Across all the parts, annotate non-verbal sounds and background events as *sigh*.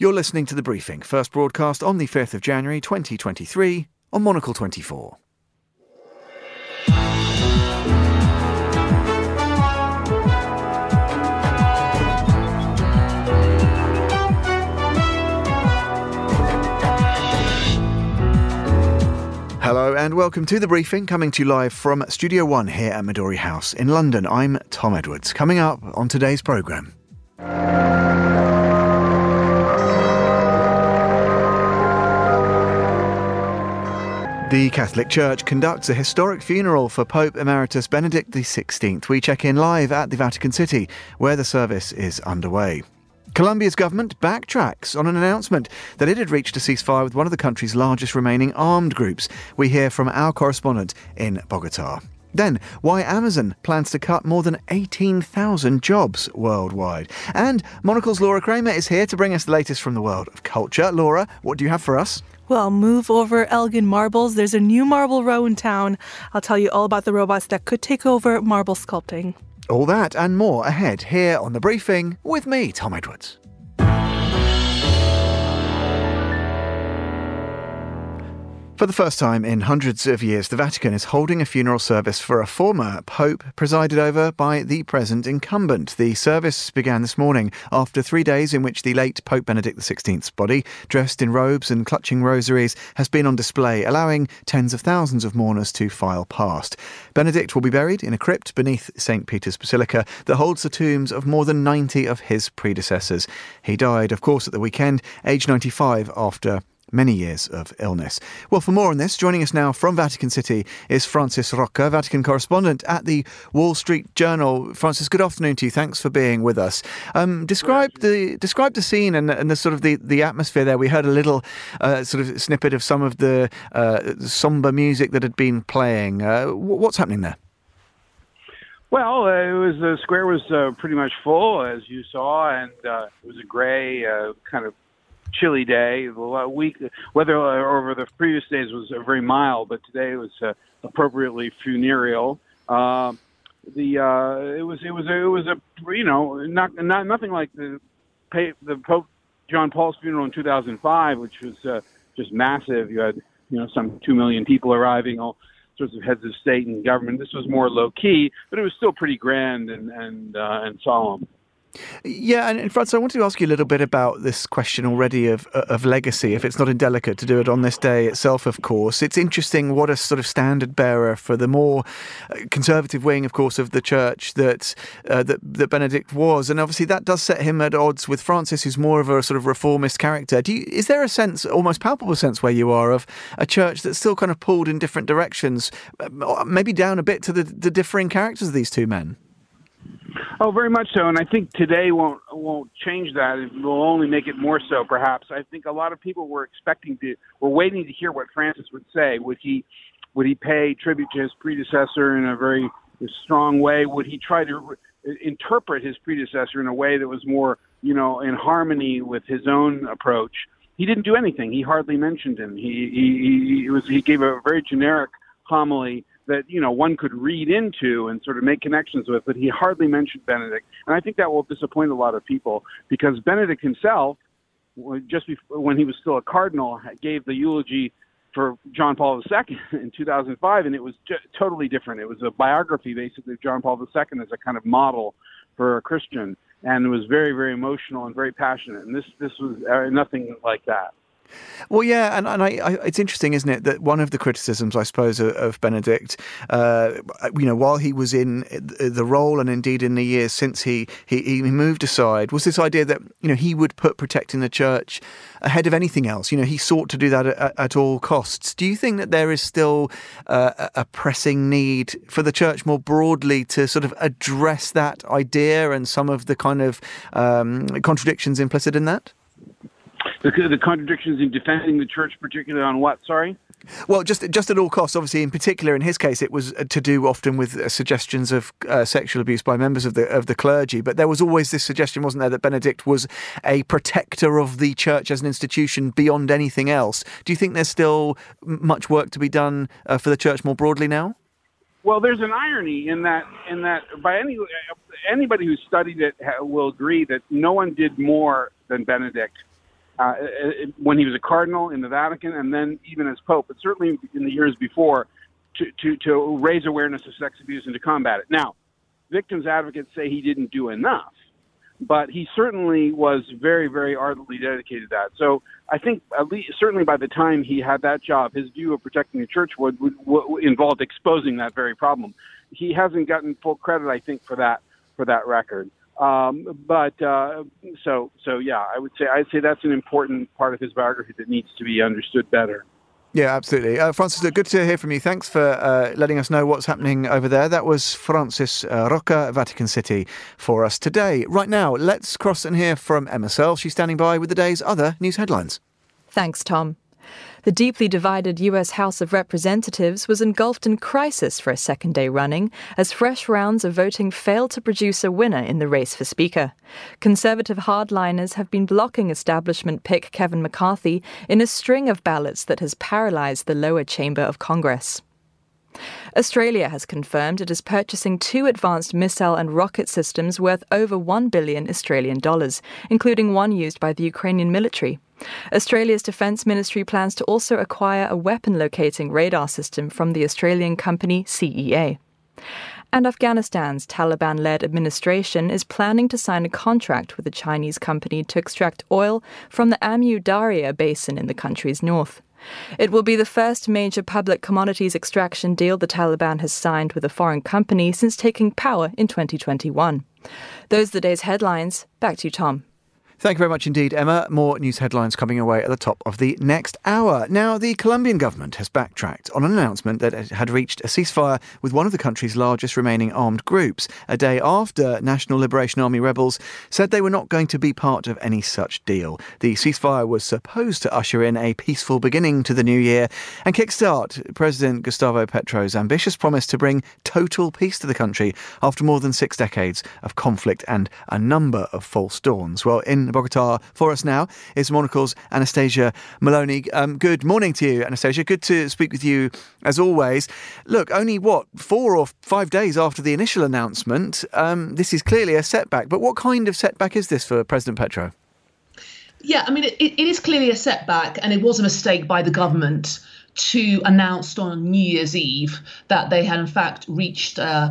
You're listening to The Briefing, first broadcast on the 5th of January 2023 on Monocle 24. Hello and welcome to The Briefing, coming to you live from Studio One here at Midori House in London. I'm Tom Edwards. Coming up on today's programme. The Catholic Church conducts a historic funeral for Pope Emeritus Benedict XVI. We check in live at the Vatican City, where the service is underway. Colombia's government backtracks on an announcement that it had reached a ceasefire with one of the country's largest remaining armed groups. We hear from our correspondent in Bogota. Then, why Amazon plans to cut more than 18,000 jobs worldwide. And Monocle's Laura Kramer is here to bring us the latest from the world of culture. Laura, what do you have for us? Well, move over Elgin Marbles. There's a new marble row in town. I'll tell you all about the robots that could take over marble sculpting. All that and more ahead here on The Briefing with me, Tom Edwards. For the first time in hundreds of years, the Vatican is holding a funeral service for a former pope presided over by the present incumbent. The service began this morning after three days in which the late Pope Benedict XVI's body, dressed in robes and clutching rosaries, has been on display, allowing tens of thousands of mourners to file past. Benedict will be buried in a crypt beneath St. Peter's Basilica that holds the tombs of more than 90 of his predecessors. He died, of course, at the weekend, aged 95, after many years of illness. Well, for more on this, joining us now from Vatican City is Francis Rocca, Vatican correspondent at the Wall Street Journal. Francis, good afternoon to you. Thanks for being with us. Um, describe the describe the scene and, and, the sort of the, the atmosphere there. We heard a little uh, sort of snippet of some of the uh, somber music that had been playing. Uh, what's happening there? Well, uh, it was the square was uh, pretty much full as you saw, and uh, it was a gray kind of chilly day. The week weather over the previous days was uh, very mild, but today was uh, appropriately funereal. Uh, the uh, it was it was it was a you know not not nothing like the the Pope John Paul's funeral in 2005, which was uh, just massive. You had you know some two million people arriving, all sorts of heads of state and government. This was more low key, but it was still pretty grand and and uh, and solemn. Yeah, and, and I wanted to ask you a little bit about this question already of of legacy. If it's not indelicate to do it on this day itself, of course, it's interesting what a sort of standard bearer for the more uh, conservative wing, of course, of the church that uh, that, that Benedict was, and obviously that does set him at odds with Francis, who's more of a sort of reformist character. Do you, is there a sense, almost palpable sense, where you are of a church that's still kind of pulled in different directions, uh, maybe down a bit to the, the differing characters of these two men? Oh, very much so, and I think today won't won't change that. It will only make it more so, perhaps. I think a lot of people were expecting to, were waiting to hear what Francis would say. Would he, would he pay tribute to his predecessor in a very strong way? Would he try to re- interpret his predecessor in a way that was more, you know, in harmony with his own approach? He didn't do anything. He hardly mentioned him. He he, he was he gave a very generic homily that you know one could read into and sort of make connections with, but he hardly mentioned Benedict, and I think that will disappoint a lot of people because Benedict himself, just before, when he was still a cardinal, gave the eulogy for John Paul II *laughs* in 2005, and it was j- totally different. It was a biography, basically, of John Paul II as a kind of model for a Christian, and it was very, very emotional and very passionate. And this this was uh, nothing like that. Well, yeah, and, and I, I, it's interesting, isn't it, that one of the criticisms, I suppose, of, of Benedict, uh, you know, while he was in the role and indeed in the years since he, he, he moved aside, was this idea that, you know, he would put protecting the church ahead of anything else. You know, he sought to do that at, at all costs. Do you think that there is still uh, a pressing need for the church more broadly to sort of address that idea and some of the kind of um, contradictions implicit in that? The, the contradictions in defending the church, particularly on what? Sorry. Well, just just at all costs. Obviously, in particular, in his case, it was uh, to do often with uh, suggestions of uh, sexual abuse by members of the of the clergy. But there was always this suggestion, wasn't there, that Benedict was a protector of the church as an institution beyond anything else. Do you think there's still much work to be done uh, for the church more broadly now? Well, there's an irony in that in that by any anybody who studied it will agree that no one did more than Benedict uh, when he was a cardinal in the Vatican, and then even as pope, but certainly in the years before, to, to, to raise awareness of sex abuse and to combat it. Now, victims advocates say he didn't do enough, but he certainly was very, very ardently dedicated to that. So I think at least certainly by the time he had that job, his view of protecting the church would, would, would involved exposing that very problem. He hasn't gotten full credit, I think, for that for that record. Um, but uh, so so yeah, I would say I'd say that's an important part of his biography that needs to be understood better. Yeah, absolutely. Uh, Francis, good to hear from you. Thanks for uh, letting us know what's happening over there. That was Francis uh, Rocca, Vatican City, for us today. Right now, let's cross and hear from Emma Searle. She's standing by with the day's other news headlines. Thanks, Tom. The deeply divided US House of Representatives was engulfed in crisis for a second day running as fresh rounds of voting failed to produce a winner in the race for Speaker. Conservative hardliners have been blocking establishment pick Kevin McCarthy in a string of ballots that has paralysed the lower chamber of Congress. Australia has confirmed it is purchasing two advanced missile and rocket systems worth over 1 billion Australian dollars, including one used by the Ukrainian military. Australia's Defence Ministry plans to also acquire a weapon locating radar system from the Australian company CEA. And Afghanistan's Taliban led administration is planning to sign a contract with a Chinese company to extract oil from the Amu Darya basin in the country's north. It will be the first major public commodities extraction deal the Taliban has signed with a foreign company since taking power in 2021. Those are the day's headlines. Back to you, Tom. Thank you very much indeed, Emma. More news headlines coming away at the top of the next hour. Now, the Colombian government has backtracked on an announcement that it had reached a ceasefire with one of the country's largest remaining armed groups, a day after National Liberation Army rebels said they were not going to be part of any such deal. The ceasefire was supposed to usher in a peaceful beginning to the new year and kickstart President Gustavo Petro's ambitious promise to bring total peace to the country after more than six decades of conflict and a number of false dawns. Well, in Bogota for us now is Monocle's Anastasia Maloney. Um, good morning to you, Anastasia. Good to speak with you as always. Look, only what, four or five days after the initial announcement, um, this is clearly a setback. But what kind of setback is this for President Petro? Yeah, I mean, it, it is clearly a setback, and it was a mistake by the government to announce on New Year's Eve that they had, in fact, reached. Uh,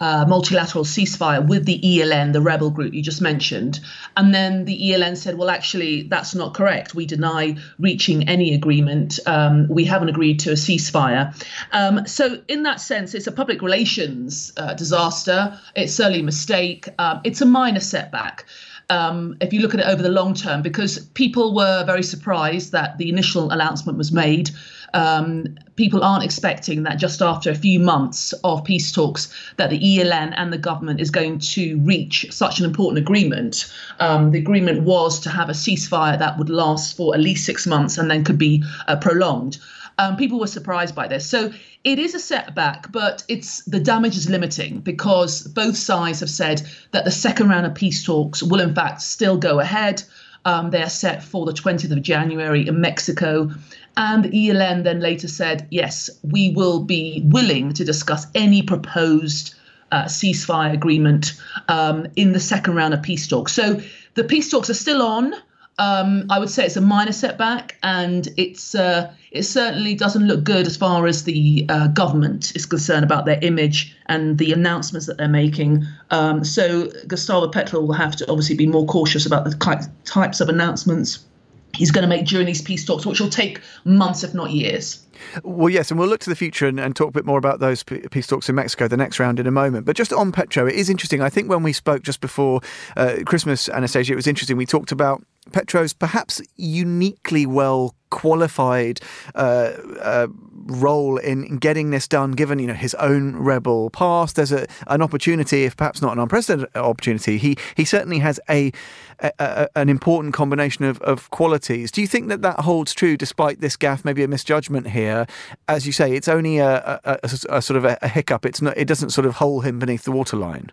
uh, multilateral ceasefire with the ELN, the rebel group you just mentioned. And then the ELN said, well, actually, that's not correct. We deny reaching any agreement. Um, we haven't agreed to a ceasefire. Um, so, in that sense, it's a public relations uh, disaster. It's certainly a mistake. Um, it's a minor setback. Um, if you look at it over the long term, because people were very surprised that the initial announcement was made um, people aren't expecting that just after a few months of peace talks that the ELN and the government is going to reach such an important agreement. Um, the agreement was to have a ceasefire that would last for at least six months and then could be uh, prolonged. Um, people were surprised by this. So it is a setback, but it's the damage is limiting because both sides have said that the second round of peace talks will in fact still go ahead. Um, they are set for the 20th of January in Mexico. And the ELN then later said, yes, we will be willing to discuss any proposed uh, ceasefire agreement um, in the second round of peace talks. So the peace talks are still on. Um, I would say it's a minor setback, and it's uh, it certainly doesn't look good as far as the uh, government is concerned about their image and the announcements that they're making. Um, so Gustavo Petro will have to obviously be more cautious about the types of announcements he's going to make during these peace talks, which will take months, if not years. Well, yes, and we'll look to the future and, and, talk a bit more about those peace talks in Mexico, the next round in a moment. But just on Petro, it is interesting. I think when we spoke just before uh, Christmas, Anastasia, it was interesting. We talked about Petro's perhaps uniquely well qualified uh, uh, role in getting this done, given you know his own rebel past. There's a, an opportunity, if perhaps not an unprecedented opportunity. He he certainly has a, a, a an important combination of, of qualities. Do you think that that holds true, despite this gaffe, maybe a misjudgment here? As you say, it's only a, a sort of a, hiccup. It's not. It doesn't sort of hold him beneath the waterline.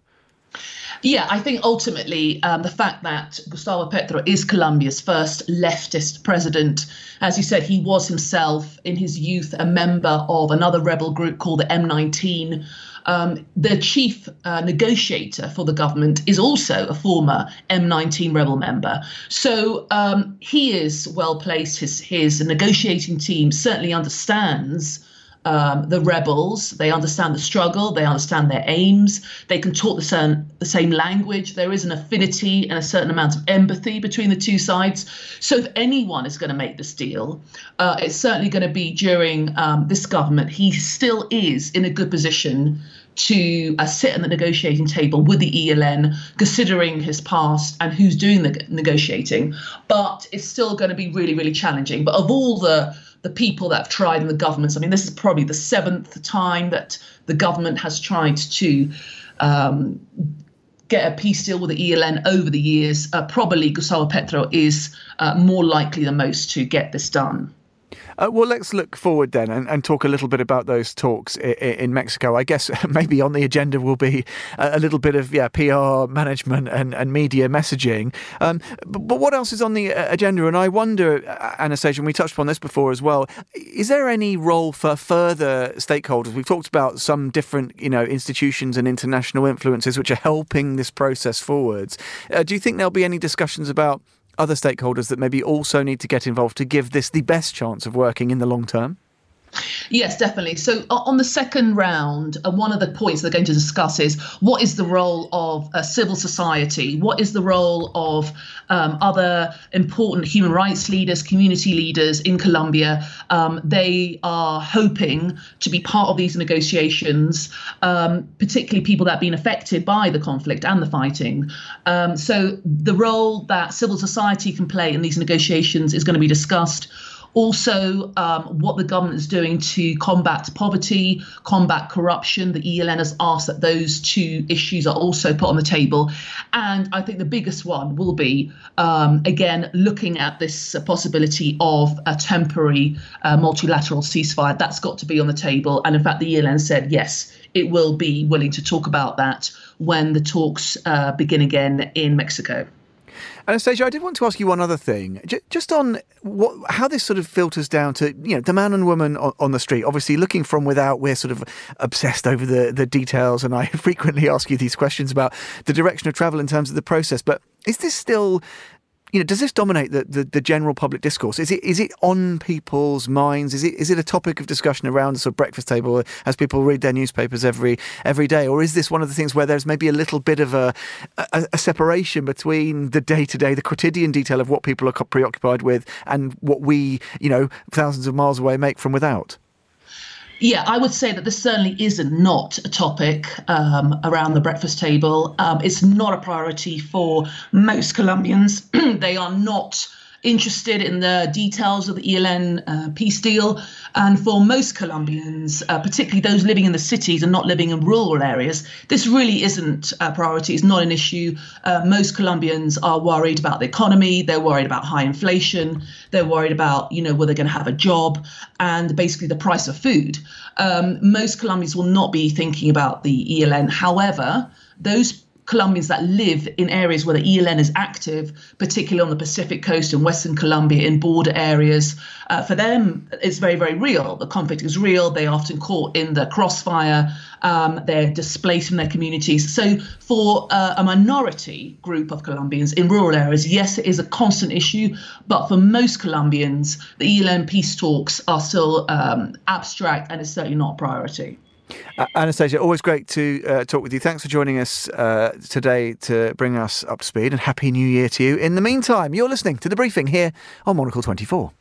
Yeah, I think ultimately um, the fact that Gustavo Petro is Colombia's first leftist president, as you said, he was himself in his youth a member of another rebel group called the M19. um, the chief uh, negotiator for the government is also a former M19 rebel member. So um, he is well placed. His, his negotiating team certainly understands um, the rebels. They understand the struggle. They understand their aims. They can talk the same, the same language. There is an affinity and a certain amount of empathy between the two sides. So, if anyone is going to make this deal, uh, it's certainly going to be during um, this government. He still is in a good position to uh, sit at the negotiating table with the ELN, considering his past and who's doing the negotiating. But it's still going to be really, really challenging. But of all the the people that have tried in the governments. I mean, this is probably the seventh time that the government has tried to um, get a peace deal with the ELN over the years. Uh, probably Gustavo Petro is uh, more likely than most to get this done. Uh, well, let's look forward then and, and, talk a little bit about those talks in, in, Mexico. I guess *laughs* maybe on the agenda will be a, little bit of yeah PR management and, and media messaging. Um, but, but, what else is on the uh, agenda? And I wonder, uh, Anastasia, and we touched upon this before as well. Is there any role for further stakeholders? We've talked about some different you know institutions and international influences which are helping this process forwards. Uh, do you think there'll be any discussions about other stakeholders that maybe also need to get involved to give this the best chance of working in the long term? Yes, definitely. So on the second round, uh, one of the points they're going to discuss is what is the role of uh, civil society? What is the role of um, other important human rights leaders, community leaders in Colombia? Um, they are hoping to be part of these negotiations, um, particularly people that have been affected by the conflict and the fighting. Um, so the role that civil society can play in these negotiations is going to be discussed also um, what the government is doing to combat poverty, combat corruption. The ELN has asked that those two issues are also put on the table. And I think the biggest one will be, um, again, looking at this possibility of a temporary uh, multilateral ceasefire. That's got to be on the table. And in fact, the ELN said, yes, it will be willing to talk about that when the talks uh, begin again in Mexico. Anastasia, I did want to ask you one other thing, just on what, how this sort of filters down to you know the man and woman on, on, the street. Obviously, looking from without, we're sort of obsessed over the the details, and I *laughs* frequently ask you these questions about the direction of travel in terms of the process. But is this still you know, does this dominate the, the, the, general public discourse? Is it is it on people's minds? Is it is it a topic of discussion around the sort of breakfast table as people read their newspapers every every day, or is this one of the things where there's maybe a little bit of a a, a separation between the day to day, the quotidian detail of what people are preoccupied with, and what we, you know, thousands of miles away make from without? Yeah, I would say that this certainly isn't not a topic um, around the breakfast table. Um, it's not a priority for most Colombians. *clears throat* they are not interested in the details of the ELN uh, peace deal. And for most Colombians, uh, particularly those living in the cities and not living in rural areas, this really isn't a priority. It's not an issue. Uh, most Colombians are worried about the economy. They're worried about high inflation. They're worried about, you know, whether they're going to have a job and basically the price of food. Um, most Colombians will not be thinking about the ELN. However, those Colombians that live in areas where the ELN is active, particularly on the Pacific coast and Western Colombia, in border areas. Uh, for them, it's very, very real. The conflict is real. They are often caught in the crossfire. Um, they're displaced from their communities. So, for uh, a minority group of Colombians in rural areas, yes, it is a constant issue. But for most Colombians, the ELN peace talks are still um, abstract and it's certainly not a priority. Uh, Anastasia, always great to uh, talk with you. Thanks for joining us uh, today to bring us up to speed and Happy New Year to you. In the meantime, you're listening to the briefing here on Monocle 24.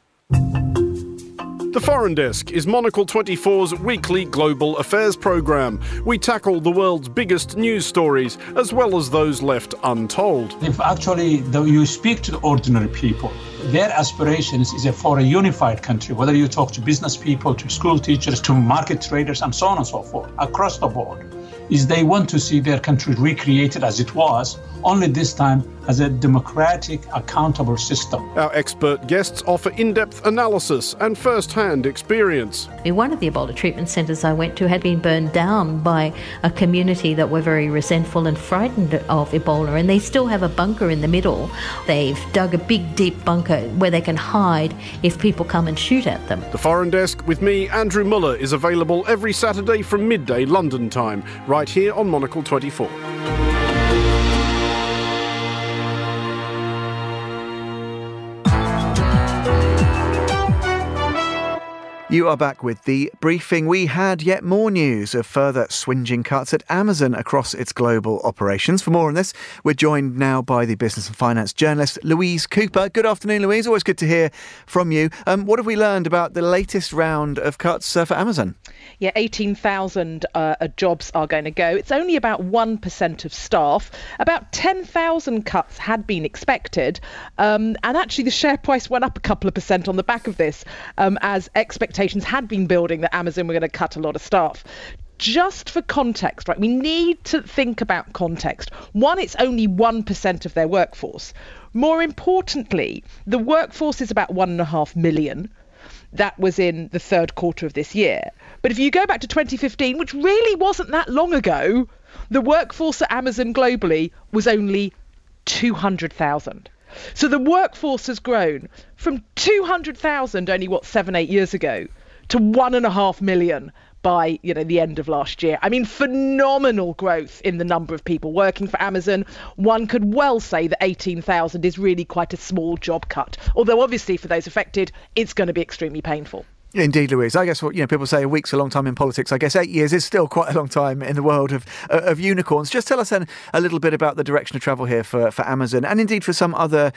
The Foreign Desk is Monocle 24's weekly global affairs programme. We tackle the world's biggest news stories as well as those left untold. If actually you speak to the ordinary people, their aspirations is for a unified country, whether you talk to business people, to school teachers, to market traders, and so on and so forth, across the board, is they want to see their country recreated as it was, only this time as a democratic, accountable system. Our expert guests offer in depth analysis and first hand experience. One of the Ebola treatment centres I went to had been burned down by a community that were very resentful and frightened of Ebola, and they still have a bunker in the middle. They've dug a big, deep bunker where they can hide if people come and shoot at them. The Foreign Desk with me, Andrew Mueller, is available every Saturday from midday London time, right here on Monocle 24. You are back with the briefing. We had yet more news of further swinging cuts at Amazon across its global operations. For more on this, we're joined now by the business and finance journalist Louise Cooper. Good afternoon, Louise. Always good to hear from you. Um, what have we learned about the latest round of cuts uh, for Amazon? Yeah, 18,000 uh, jobs are going to go. It's only about 1% of staff. About 10,000 cuts had been expected. Um, and actually, the share price went up a couple of percent on the back of this um, as expectations expectations had been building that Amazon were going to cut a lot of staff just for context, right? We need to think about context. One, it's only 1% of their workforce. More importantly, the workforce is about 1.5 million. That was in the third quarter of this year. But if you go back to 2015, which really wasn't that long ago, the workforce at Amazon globally was only 200,000. So the workforce has grown from 200,000 only what seven, eight years ago to one and a half million by you know the end of last year. I mean, phenomenal growth in the number of people working for Amazon. One could well say that 18,000 is really quite a small job cut. Although obviously for those affected, it's going to be extremely painful. Indeed, Louise. I guess what you know people say a week's a long time in politics. I guess eight years is still quite a long time in the world of uh, of unicorns. Just tell us then a little bit about the direction of travel here for, for Amazon and indeed for some other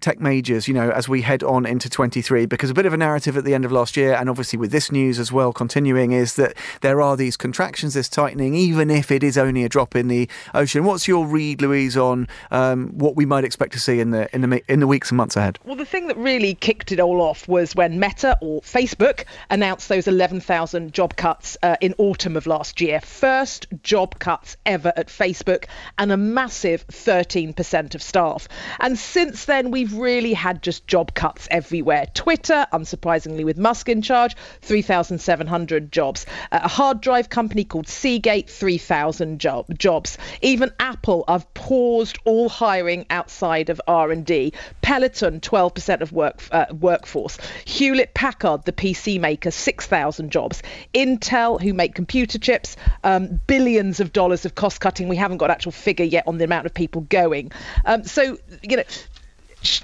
tech majors, you know, as we head on into 23, because a bit of a narrative at the end of last year, and obviously with this news as well continuing, is that there are these contractions, this tightening, even if it is only a drop in the ocean. What's your read, Louise, on um, what we might expect to see in the in the in the weeks and months ahead? Well, the thing that really kicked it all off was when Meta or Facebook announced those 11,000 job cuts uh, in autumn of last year. First job cuts ever at Facebook, and a massive 13% of staff. And since then, we've really had just job cuts everywhere. Twitter, unsurprisingly, with Musk in charge, 3,700 jobs. A hard drive company called Seagate, 3,000 job, jobs. Even Apple have paused all hiring outside of R&D. Peloton, 12% of work uh, workforce. Hewlett Packard, the PC maker, 6,000 jobs. Intel, who make computer chips, um, billions of dollars of cost cutting. We haven't got actual figure yet on the amount of people going. Um, so you know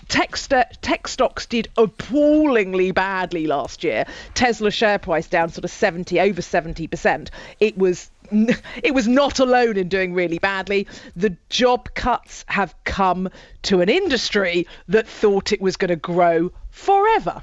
tech, st- uh, tech stocks did appallingly badly last year. Tesla share price down sort of 70 over 70%. It was *laughs* it was not alone in doing really badly. The job cuts have come to an industry that thought it was going to grow forever.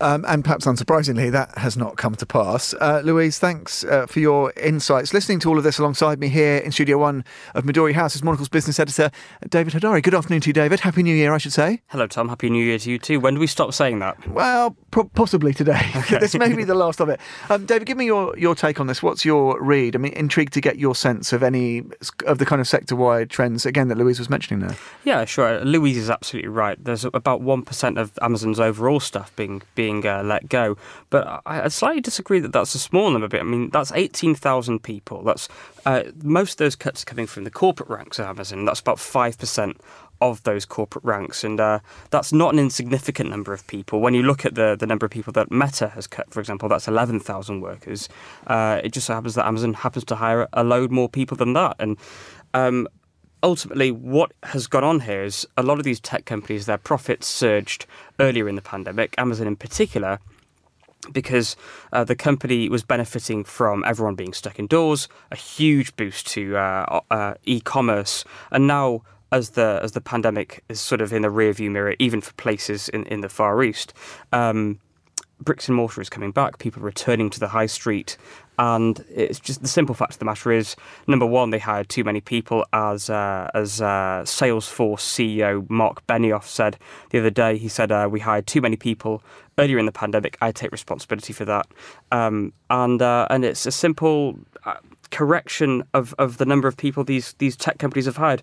Um, and perhaps unsurprisingly, that has not come to pass. Uh, Louise, thanks uh, for your insights. Listening to all of this alongside me here in Studio One of Midori House is Monocle's business editor, David Hadari. Good afternoon to you, David. Happy New Year, I should say. Hello, Tom. Happy New Year to you too. When do we stop saying that? Well, pro- possibly today. *laughs* Okay. this may be the last of it. Um, David, give me your, your take on this. What's your read? I mean, intrigued to get your sense of any of the kind of sector wide trends, again, that Louise was mentioning there. Yeah, sure. Louise is absolutely right. There's about 1% of Amazon's overall stuff being being uh, let go. But I, I, slightly disagree that that's a small number. Bit. I mean, that's 18,000 people. That's uh, most of those cuts are coming from the corporate ranks of Amazon. That's about five percent of those corporate ranks, and uh, that's not an insignificant number of people. When you look at the the number of people that Meta has cut, for example, that's 11,000 workers. Uh, it just so happens that Amazon happens to hire a load more people than that, and um, ultimately, what has gone on here is a lot of these tech companies, their profits surged earlier in the pandemic, Amazon in particular, because uh, the company was benefiting from everyone being stuck indoors, a huge boost to uh, uh, e-commerce, and now as the as the pandemic is sort of in the rearview mirror, even for places in, in the Far East, um, bricks and mortar is coming back. People returning to the high street, and it's just the simple fact of the matter is number one they hired too many people as uh, as uh, Salesforce CEO Marc Benioff said the other day. He said uh, we hired too many people earlier in the pandemic. I take responsibility for that. Um, and uh, and it's a simple uh, correction of, of the number of people these these tech companies have hired.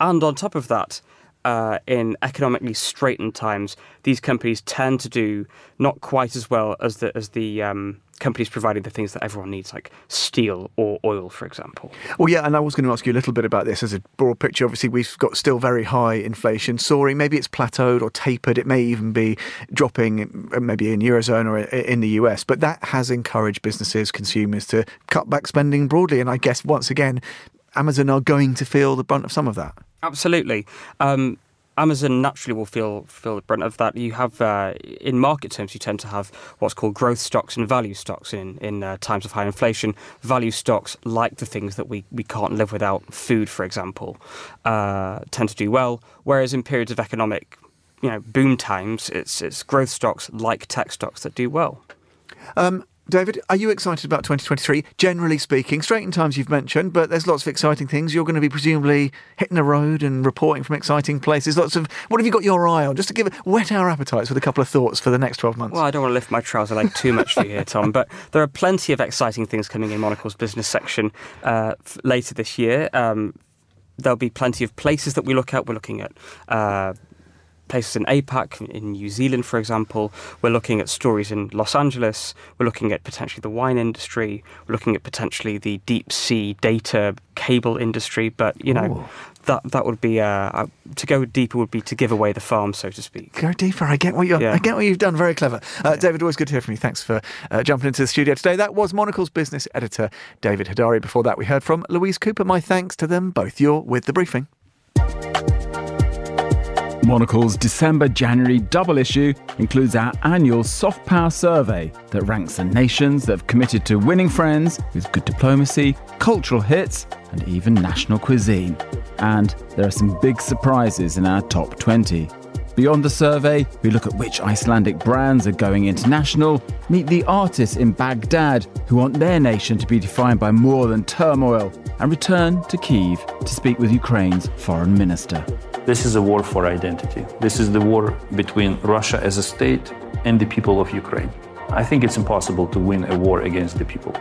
And on top of that, uh, in economically straitened times, these companies tend to do not quite as well as the as the um, companies providing the things that everyone needs, like steel or oil, for example. Well, yeah, and I was going to ask you a little bit about this as a broad picture. Obviously, we've got still very high inflation, soaring. Maybe it's plateaued or tapered. It may even be dropping, uh, maybe in eurozone or in the US. But that has encouraged businesses, consumers to cut back spending broadly. And I guess once again, Amazon are going to feel the brunt of some of that. Absolutely. Um, Amazon naturally will feel feel the brunt of that. You have, uh, in market terms, you tend to have what's called growth stocks and value stocks in in uh, times of high inflation. Value stocks, like the things that we, we can't live without, food, for example, uh, tend to do well. Whereas in periods of economic, you know, boom times, it's it's growth stocks like tech stocks that do well. Um, David, are you excited about 2023? Generally speaking, Straitened Times you've mentioned, but there's lots of exciting things. You're going to be presumably hitting the road and reporting from exciting places. Lots of what have you got your eye on? Just to give whet our appetites with a couple of thoughts for the next 12 months. Well, I don't want to lift my trouser leg too much for you here, Tom, but there are plenty of exciting things coming in Monocle's business section uh, later this year. Um, there'll be plenty of places that we look at. We're looking at uh, places in APAC, in New Zealand, for example. We're looking at stories in Los Angeles. We're looking at potentially the wine industry. We're looking at potentially the deep sea data cable industry. But, you know, Ooh. that that would be uh, uh, to go deeper would be to give away the farm, so to speak. Go deeper. I get what you yeah. I get what you've done. Very clever, uh, yeah. David. Always good to hear from you. Thanks for uh, jumping into the studio today. That was Monocle's business editor David Hadari. Before that, we heard from Louise Cooper. My thanks to them both. You're with the briefing. Monocle's December January double issue includes our annual soft power survey that ranks the nations that have committed to winning friends with good diplomacy, cultural hits, and even national cuisine. And there are some big surprises in our top 20. Beyond the survey, we look at which Icelandic brands are going international, meet the artists in Baghdad who want their nation to be defined by more than turmoil, and return to Kiev to speak with Ukraine's foreign minister. This is a war for identity. This is the war between Russia as a state and the people of Ukraine. I think it's impossible to win a war against the people.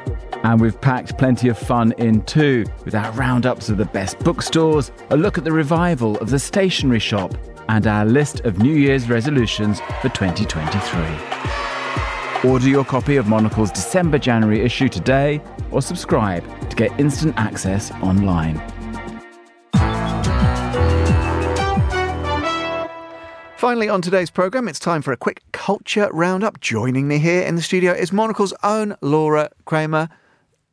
And we've packed plenty of fun in too, with our roundups of the best bookstores, a look at the revival of the stationery shop, and our list of New Year's resolutions for 2023. Order your copy of Monocle's December January issue today or subscribe to get instant access online. Finally, on today's programme, it's time for a quick culture roundup. Joining me here in the studio is Monocle's own Laura Kramer.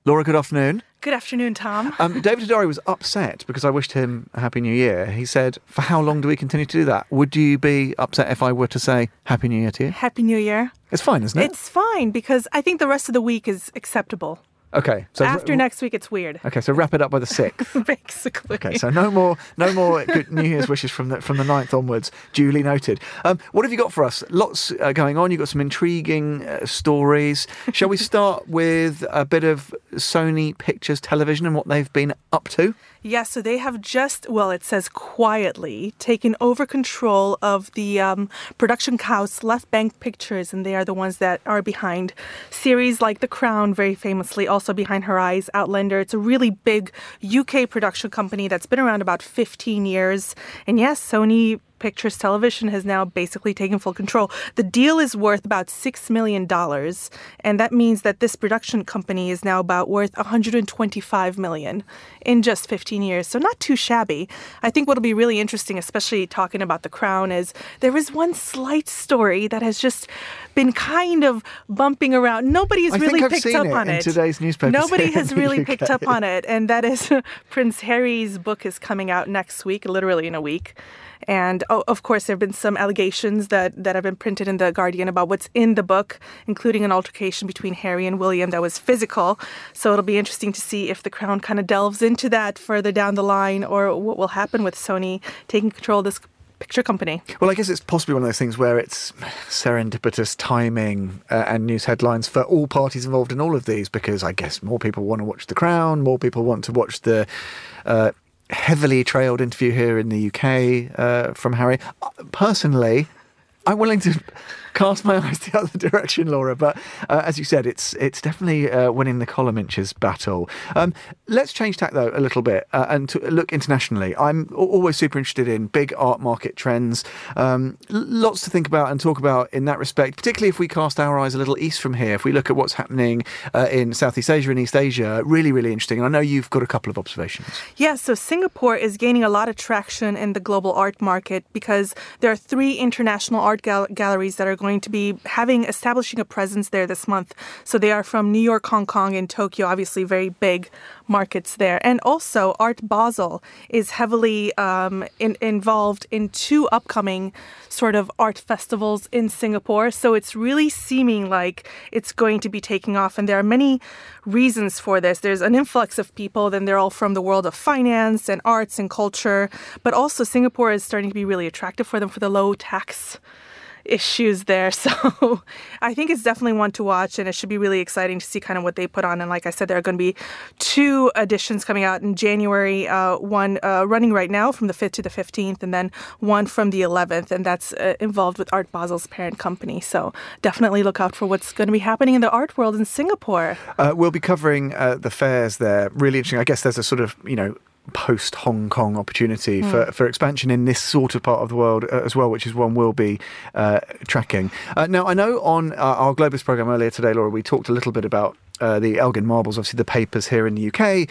Laura, good afternoon. Good afternoon, Tom. Um, David Hadari was upset because I wished him a Happy New Year. He said, For how long do we continue to do that? Would you be upset if I were to say Happy New Year to you? Happy New Year. It's fine, isn't it? It's fine because I think the rest of the week is acceptable. Okay. So after next week, it's weird. Okay, so wrap it up by the sixth. *laughs* Basically. Okay, so no more, no more good New Year's wishes from the from the 9th onwards. Duly noted. Um, what have you got for us? Lots uh, going on. You've got some intriguing uh, stories. Shall we *laughs* start with a bit of Sony Pictures Television and what they've been up to? Yeah, so they have just, well, it says quietly, taken over control of the um, production house Left Bank Pictures, and they are the ones that are behind series like The Crown, very famously, also behind Her Eyes, Outlander. It's a really big UK production company that's been around about 15 years. And yes, Sony Pictures Television has now basically taken full control. The deal is worth about $6 million, and that means that this production company is now about worth 125 million in just 15 years. So not too shabby. I think what'll be really interesting, especially talking about The Crown, is there is one slight story that has just been kind of bumping around. Nobody has I really picked up it on it. today's newspaper. Nobody *laughs* has really picked up on it, and that is *laughs* Prince Harry's book is coming out next week, literally in a week. And oh, of course, there have been some allegations that, that have been printed in The Guardian about what's in the book, including an altercation between Harry and William that was physical. So it'll be interesting to see if The Crown kind of delves into that further down the line or what will happen with Sony taking control of this picture company. Well, I guess it's possibly one of those things where it's serendipitous timing uh, and news headlines for all parties involved in all of these because I guess more people want to watch The Crown, more people want to watch the. Uh, heavily trailed interview here in the UK uh, from Harry. Personally, I'm willing to cast my *laughs* eyes the other direction, Laura. But uh, as you said, it's it's definitely uh, winning the column inches battle. Um, let's change tack though a little bit uh, and look internationally. I'm always super interested in big art market trends. Um, lots to think about and talk about in that respect, particularly if we cast our eyes a little east from here. If we look at what's happening uh, in Southeast Asia and East Asia, really, really interesting. And I know you've got a couple of observations. Yeah, so Singapore is gaining a lot of traction in the global art market because there are three international art gal- galleries that are going to be having establishing a presence there this month. So they are from New York, Hong Kong, and Tokyo, obviously very big markets there. And also, Art Basel is heavily um, in, involved in two upcoming sort of art festivals in Singapore. So it's really seeming like it's going to be taking off. And there are many reasons for this. There's an influx of people, then they're all from the world of finance and arts and culture. But also, Singapore is starting to be really attractive for them for the low tax issues there. *laughs* So I think it's definitely one to watch, and it should be really exciting to see kind of what they put on. And like I said, there are going to be two editions coming out in January. Uh, one uh, running right now from the 5th to the 15th, and then one from the 11th, and that's uh, involved with Art Basel's parent company. So definitely look out for what's going to be happening in the art world in Singapore. Uh, we'll be covering uh, the fairs there. Really interesting. I guess there's a sort of you know post Hong Kong opportunity mm. for, for expansion in this sort of part of the world uh, as well, which is one we'll be uh, tracking. Uh, now, I know on uh, our Globalist program earlier today, Laura, we talked a little bit about uh, the Elgin marbles, obviously the papers here in the UK,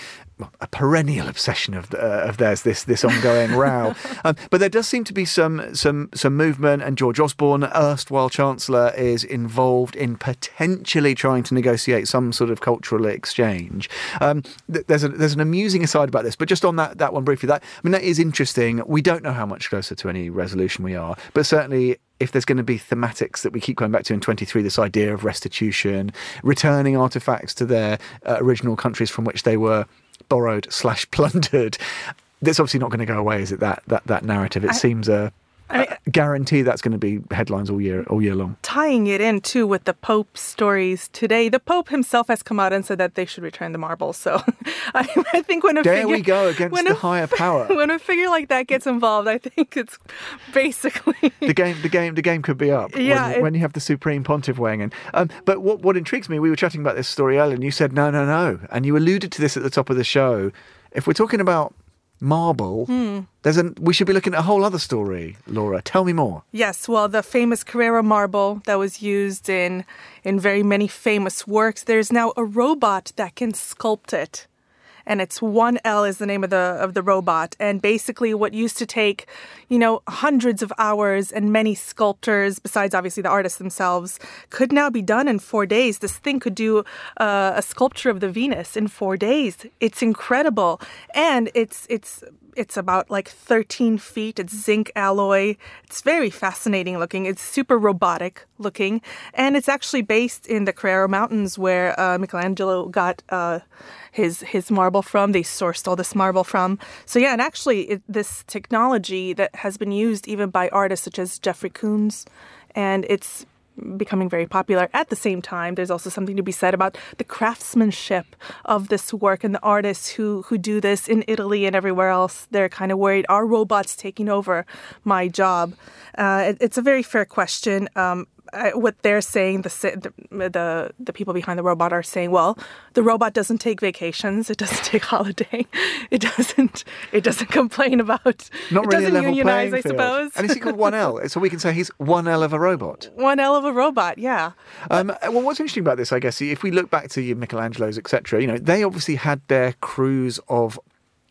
a perennial obsession of uh, of theirs. This this ongoing *laughs* row, um, but there does seem to be some some some movement. And George Osborne, erstwhile Chancellor, is involved in potentially trying to negotiate some sort of cultural exchange. Um, th- there's a, there's an amusing aside about this, but just on that that one briefly, that I mean that is interesting. We don't know how much closer to any resolution we are, but certainly if there's going to be thematics that we keep going back to in 23, this idea of restitution, returning artifacts to their uh, original countries from which they were borrowed slash plundered. That's obviously not going to go away, is it? That that that narrative. It I, seems a, I mean, guarantee that's going to be headlines all year all year long. Tying it in too with the Pope stories today, the Pope himself has come out and said that they should return the marbles. So *laughs* I, I think when a there figure, we go against the a, higher power. *laughs* When a figure like that gets involved, I think it's basically the game. The game. The game could be up. Yeah, when, it, when you have the Supreme Pontiff weighing in. Um, but what what intrigues me, we were chatting about this story earlier, and you said no, no, no, and you alluded to this at the top of the show if we're talking about marble, hmm. there's a we should be looking at a whole other story. Laura, tell me more. Yes, well, the famous Carrara marble that was used in in very many famous works. There's now a robot that can sculpt it and it's 1L is the name of the of the robot. And basically, what used to take, you know, hundreds of hours and many sculptors, besides obviously the artists themselves, could now be done in four days. This thing could do uh, a sculpture of the Venus in four days. It's incredible, and it's it's it's about like 13 feet. It's zinc alloy. It's very fascinating looking. It's super robotic looking. And it's actually based in the Carrara Mountains where uh, Michelangelo got uh, his, his marble from. They sourced all this marble from. So, yeah, and actually, it, this technology that has been used even by artists such as Jeffrey Koons, and it's becoming very popular. At the same time, there's also something to be said about the craftsmanship of this work and the artists who who do this in Italy and everywhere else. They're kind of worried: are robots taking over my job? Uh, it, it's a very fair question. Um, what they're saying, the, the the people behind the robot are saying, well, the robot doesn't take vacations, it doesn't take *laughs* holiday, it doesn't it doesn't complain about not it really doesn't a level unionize, I suppose. And is he called one L? *laughs* So we can say he's one L of a robot. One L of a robot, yeah. Um, well, what's interesting about this, I guess, if we look back to your Michelangelos, etc., you know, they obviously had their crews of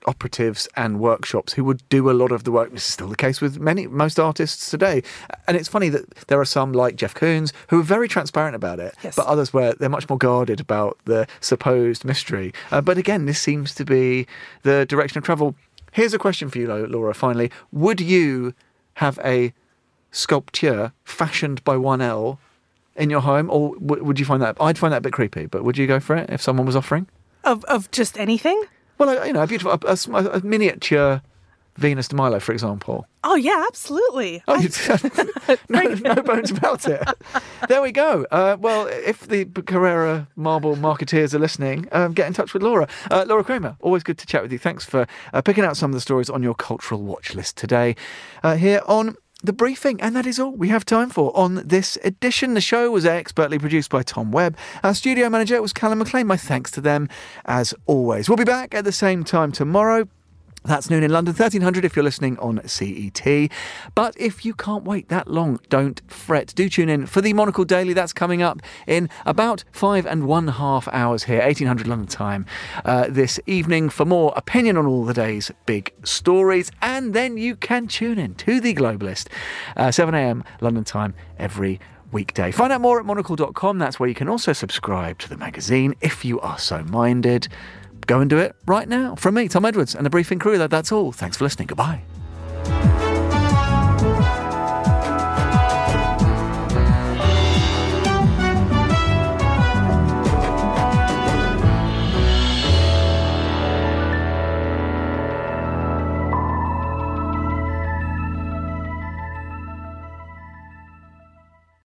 operatives and workshops who would do a lot of the work. This is still the case with many most artists today. And it's funny that there are some like Jeff Koons who are very transparent about it, yes. but others where they're much more guarded about the supposed mystery. Uh, but again, this seems to be the direction of travel. Here's a question for you, Laura. Finally, would you have a sculpture fashioned by 1L in your home, or would you find that? I'd find that a bit creepy, but would you go for it if someone was offering? Of of just anything? Well, you know, a beautiful, a, a, a miniature Venus de Milo, for example. Oh yeah, absolutely. Oh, *laughs* *laughs* no, no bones about it. there we go. Uh, well, if the Carrara marble marketeers are listening, um, get in touch with Laura. Uh, Laura Kramer, always good to chat with you. Thanks for uh, picking out some of the stories on your cultural watch list today. Uh, here on the briefing. And that is all we have time for on this edition. The show was expertly produced by Tom Webb. Our studio manager was Callum McLean. My thanks to them as always. We'll be back at the same time tomorrow. That's noon in London, 1300 if you're listening on CET. But if you can't wait that long, don't fret. Do tune in for the Monocle Daily. That's coming up in about five and one half hours here, 1800 London time, uh, this evening for more opinion on all the day's big stories. And then you can tune in to The Globalist, uh, 7am London time every weekday. Find out more at monocle.com. That's where you can also subscribe to the magazine if you are so minded Go and do it right now. From me, Tom Edwards, and the briefing crew, that's all. Thanks for listening. Goodbye.